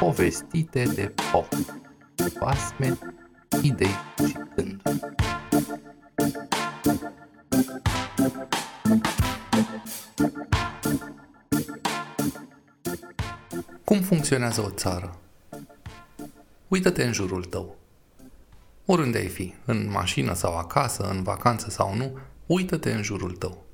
Povestite de pop Basme, idei și gânduri Cum funcționează o țară? Uită-te în jurul tău. Oriunde ai fi, în mașină sau acasă, în vacanță sau nu, uită-te în jurul tău.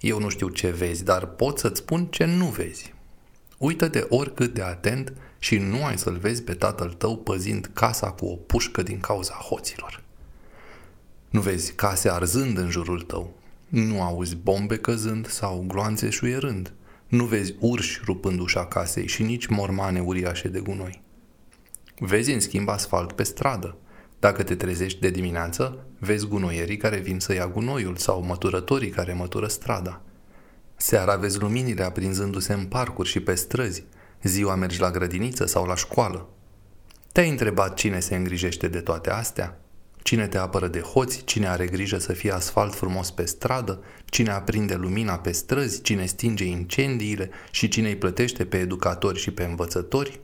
Eu nu știu ce vezi, dar pot să-ți spun ce nu vezi. Uită-te oricât de atent și nu ai să-l vezi pe tatăl tău păzind casa cu o pușcă din cauza hoților. Nu vezi case arzând în jurul tău. Nu auzi bombe căzând sau gloanțe șuierând. Nu vezi urși rupând ușa casei și nici mormane uriașe de gunoi. Vezi în schimb asfalt pe stradă. Dacă te trezești de dimineață, vezi gunoierii care vin să ia gunoiul sau măturătorii care mătură strada. Seara vezi luminile aprinzându-se în parcuri și pe străzi. Ziua mergi la grădiniță sau la școală. Te-ai întrebat cine se îngrijește de toate astea? Cine te apără de hoți, cine are grijă să fie asfalt frumos pe stradă, cine aprinde lumina pe străzi, cine stinge incendiile și cine îi plătește pe educatori și pe învățători?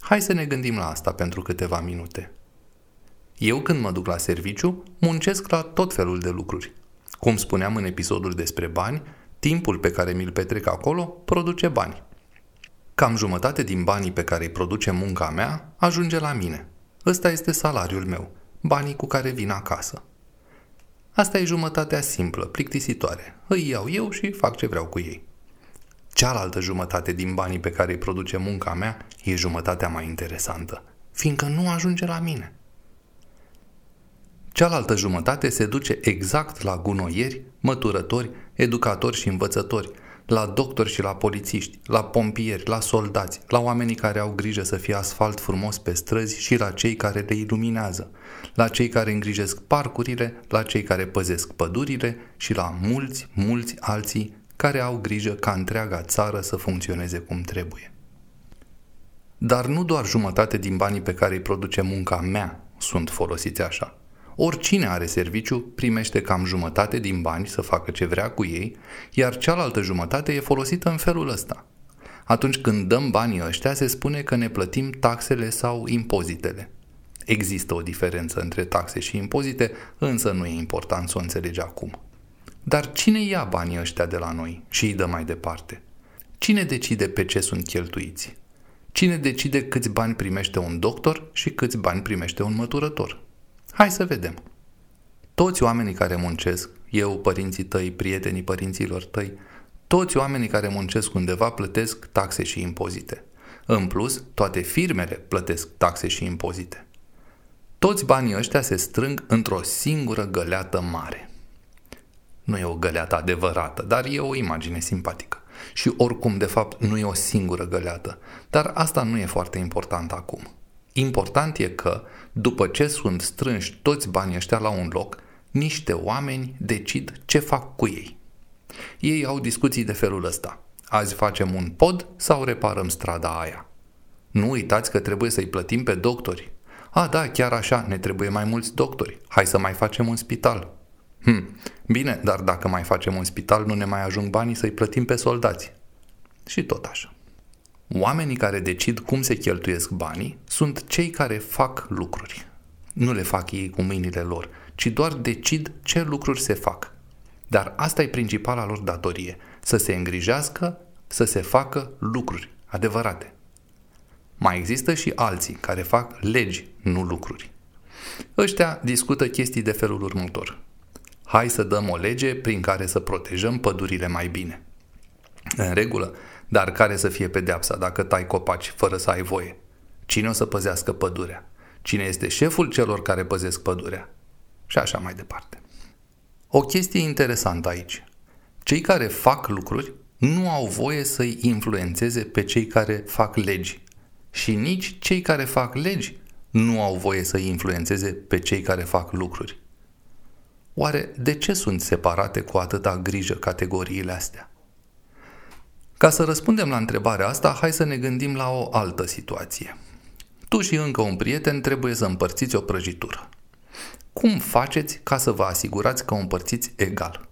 Hai să ne gândim la asta pentru câteva minute. Eu când mă duc la serviciu, muncesc la tot felul de lucruri. Cum spuneam în episodul despre bani, timpul pe care mi-l petrec acolo produce bani. Cam jumătate din banii pe care îi produce munca mea ajunge la mine. Ăsta este salariul meu, banii cu care vin acasă. Asta e jumătatea simplă, plictisitoare. Îi iau eu și fac ce vreau cu ei. Cealaltă jumătate din banii pe care îi produce munca mea e jumătatea mai interesantă, fiindcă nu ajunge la mine. Cealaltă jumătate se duce exact la gunoieri, măturători, educatori și învățători, la doctori și la polițiști, la pompieri, la soldați, la oamenii care au grijă să fie asfalt frumos pe străzi și la cei care le iluminează, la cei care îngrijesc parcurile, la cei care păzesc pădurile și la mulți, mulți alții care au grijă ca întreaga țară să funcționeze cum trebuie. Dar nu doar jumătate din banii pe care îi produce munca mea sunt folosiți așa. Oricine are serviciu primește cam jumătate din bani să facă ce vrea cu ei, iar cealaltă jumătate e folosită în felul ăsta. Atunci când dăm banii ăștia, se spune că ne plătim taxele sau impozitele. Există o diferență între taxe și impozite, însă nu e important să o înțelegi acum. Dar cine ia banii ăștia de la noi și îi dă mai departe? Cine decide pe ce sunt cheltuiți? Cine decide câți bani primește un doctor și câți bani primește un măturător? Hai să vedem. Toți oamenii care muncesc, eu, părinții tăi, prietenii părinților tăi, toți oamenii care muncesc undeva plătesc taxe și impozite. În plus, toate firmele plătesc taxe și impozite. Toți banii ăștia se strâng într-o singură găleată mare. Nu e o găleată adevărată, dar e o imagine simpatică. Și oricum, de fapt, nu e o singură găleată. Dar asta nu e foarte important acum. Important e că, după ce sunt strânși toți banii ăștia la un loc, niște oameni decid ce fac cu ei. Ei au discuții de felul ăsta. Azi facem un pod sau reparăm strada aia? Nu uitați că trebuie să-i plătim pe doctori. A, da, chiar așa, ne trebuie mai mulți doctori. Hai să mai facem un spital. Hm, bine, dar dacă mai facem un spital, nu ne mai ajung banii să-i plătim pe soldați. Și tot așa. Oamenii care decid cum se cheltuiesc banii sunt cei care fac lucruri. Nu le fac ei cu mâinile lor, ci doar decid ce lucruri se fac. Dar asta e principala lor datorie, să se îngrijească, să se facă lucruri adevărate. Mai există și alții care fac legi, nu lucruri. Ăștia discută chestii de felul următor. Hai să dăm o lege prin care să protejăm pădurile mai bine. În regulă, dar care să fie pedeapsa dacă tai copaci fără să ai voie? Cine o să păzească pădurea? Cine este șeful celor care păzesc pădurea? Și așa mai departe. O chestie interesantă aici. Cei care fac lucruri nu au voie să-i influențeze pe cei care fac legi. Și nici cei care fac legi nu au voie să-i influențeze pe cei care fac lucruri. Oare de ce sunt separate cu atâta grijă categoriile astea? Ca să răspundem la întrebarea asta, hai să ne gândim la o altă situație. Tu și încă un prieten trebuie să împărțiți o prăjitură. Cum faceți ca să vă asigurați că o împărțiți egal?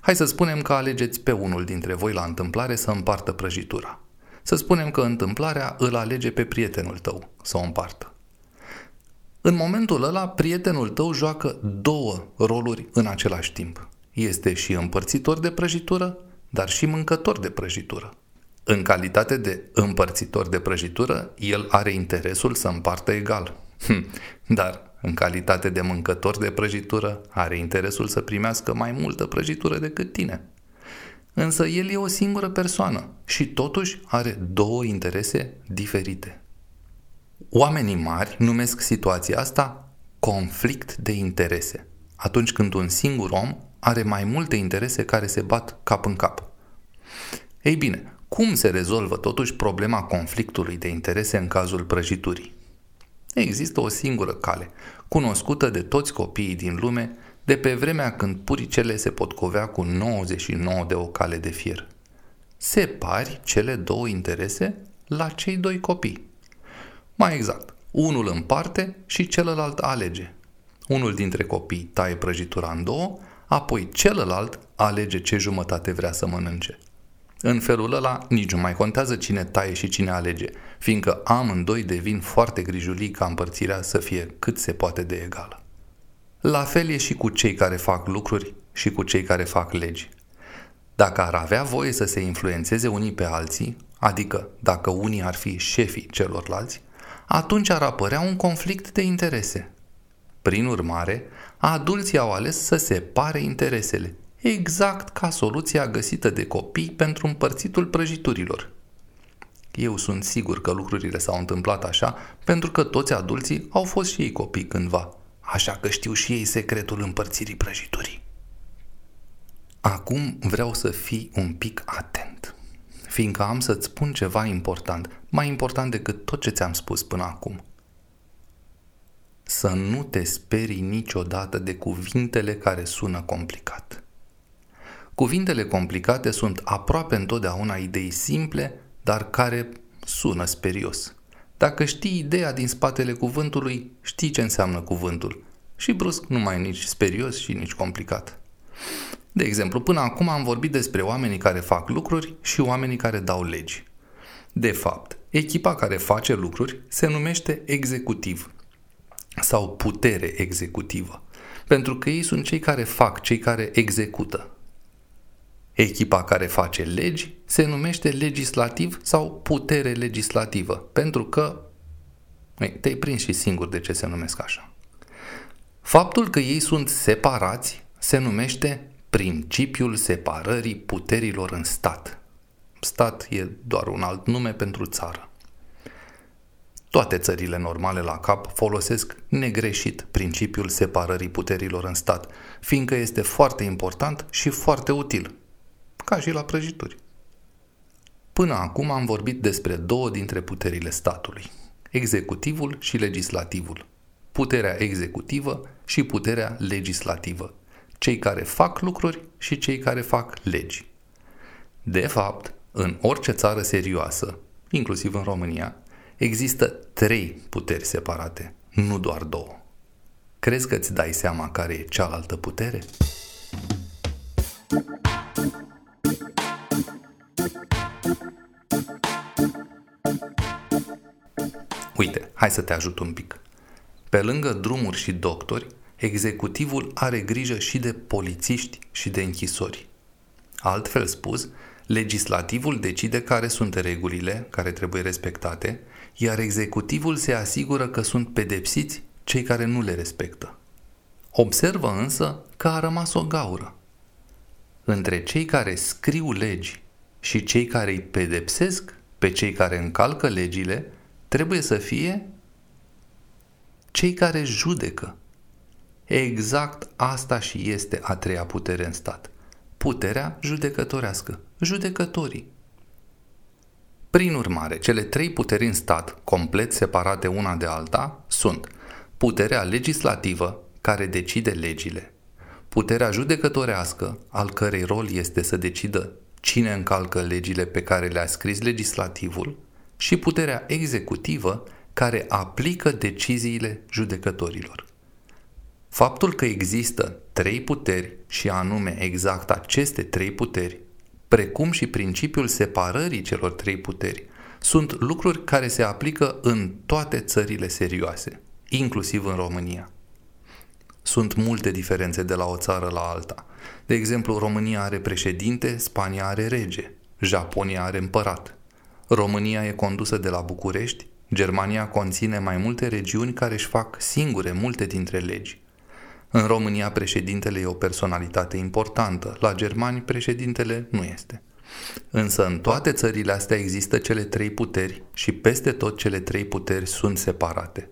Hai să spunem că alegeți pe unul dintre voi la întâmplare să împartă prăjitura. Să spunem că întâmplarea îl alege pe prietenul tău să o împartă. În momentul ăla, prietenul tău joacă două roluri în același timp. Este și împărțitor de prăjitură, dar și mâncător de prăjitură. În calitate de împărțitor de prăjitură, el are interesul să împartă egal. Hm, dar, în calitate de mâncător de prăjitură, are interesul să primească mai multă prăjitură decât tine. Însă el e o singură persoană și totuși are două interese diferite. Oamenii mari numesc situația asta conflict de interese, atunci când un singur om are mai multe interese care se bat cap în cap. Ei bine, cum se rezolvă totuși problema conflictului de interese în cazul prăjiturii? Există o singură cale, cunoscută de toți copiii din lume, de pe vremea când puricele se potcovea cu 99 de ocale de fier. Separi cele două interese la cei doi copii. Mai exact, unul împarte și celălalt alege. Unul dintre copii taie prăjitura în două, apoi celălalt alege ce jumătate vrea să mănânce. În felul ăla nici nu mai contează cine taie și cine alege, fiindcă amândoi devin foarte grijuliți ca împărțirea să fie cât se poate de egală. La fel e și cu cei care fac lucruri și cu cei care fac legi. Dacă ar avea voie să se influențeze unii pe alții, adică dacă unii ar fi șefii celorlalți, atunci ar apărea un conflict de interese. Prin urmare, adulții au ales să separe interesele, exact ca soluția găsită de copii pentru împărțitul prăjiturilor. Eu sunt sigur că lucrurile s-au întâmplat așa pentru că toți adulții au fost și ei copii cândva, așa că știu și ei secretul împărțirii prăjiturii. Acum vreau să fii un pic atent, fiindcă am să-ți spun ceva important, mai important decât tot ce ți-am spus până acum. Să nu te sperii niciodată de cuvintele care sună complicat. Cuvintele complicate sunt aproape întotdeauna idei simple, dar care sună sperios. Dacă știi ideea din spatele cuvântului, știi ce înseamnă cuvântul. Și brusc nu mai e nici sperios și nici complicat. De exemplu, până acum am vorbit despre oamenii care fac lucruri și oamenii care dau legi. De fapt, echipa care face lucruri se numește executiv sau putere executivă, pentru că ei sunt cei care fac, cei care execută. Echipa care face legi se numește legislativ sau putere legislativă, pentru că te-ai prins și singur de ce se numesc așa. Faptul că ei sunt separați se numește principiul separării puterilor în stat. Stat e doar un alt nume pentru țară. Toate țările normale la cap folosesc negreșit principiul separării puterilor în stat, fiindcă este foarte important și foarte util ca și la prăjituri. Până acum am vorbit despre două dintre puterile statului, executivul și legislativul, puterea executivă și puterea legislativă, cei care fac lucruri și cei care fac legi. De fapt, în orice țară serioasă, inclusiv în România, există trei puteri separate, nu doar două. Crezi că îți dai seama care e cealaltă putere? Uite, hai să te ajut un pic. Pe lângă drumuri și doctori, executivul are grijă și de polițiști și de închisori. Altfel spus, legislativul decide care sunt regulile care trebuie respectate, iar executivul se asigură că sunt pedepsiți cei care nu le respectă. Observă însă că a rămas o gaură. Între cei care scriu legi și cei care îi pedepsesc pe cei care încalcă legile, trebuie să fie cei care judecă. Exact asta și este a treia putere în stat. Puterea judecătorească, judecătorii. Prin urmare, cele trei puteri în stat, complet separate una de alta, sunt puterea legislativă, care decide legile, puterea judecătorească, al cărei rol este să decidă cine încalcă legile pe care le-a scris legislativul, și puterea executivă care aplică deciziile judecătorilor. Faptul că există trei puteri și anume exact aceste trei puteri, precum și principiul separării celor trei puteri, sunt lucruri care se aplică în toate țările serioase, inclusiv în România. Sunt multe diferențe de la o țară la alta. De exemplu, România are președinte, Spania are rege, Japonia are împărat. România e condusă de la București, Germania conține mai multe regiuni care își fac singure multe dintre legi. În România președintele e o personalitate importantă, la germani președintele nu este. Însă în toate țările astea există cele trei puteri și peste tot cele trei puteri sunt separate.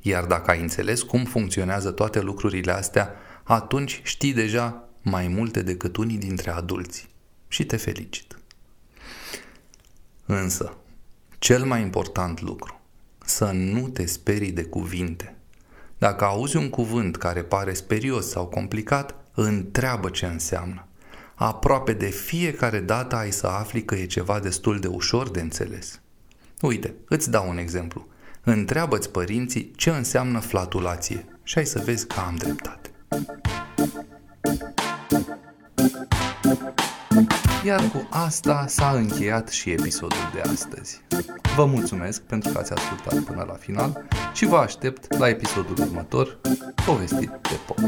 Iar dacă ai înțeles cum funcționează toate lucrurile astea, atunci știi deja mai multe decât unii dintre adulți. Și te felicit. Însă, cel mai important lucru, să nu te sperii de cuvinte. Dacă auzi un cuvânt care pare sperios sau complicat, întreabă ce înseamnă. Aproape de fiecare dată ai să afli că e ceva destul de ușor de înțeles. Uite, îți dau un exemplu. Întreabă-ți părinții ce înseamnă flatulație și ai să vezi că am dreptate. Iar cu asta s-a încheiat și episodul de astăzi. Vă mulțumesc pentru că ați ascultat până la final și vă aștept la episodul următor, povestit de pop.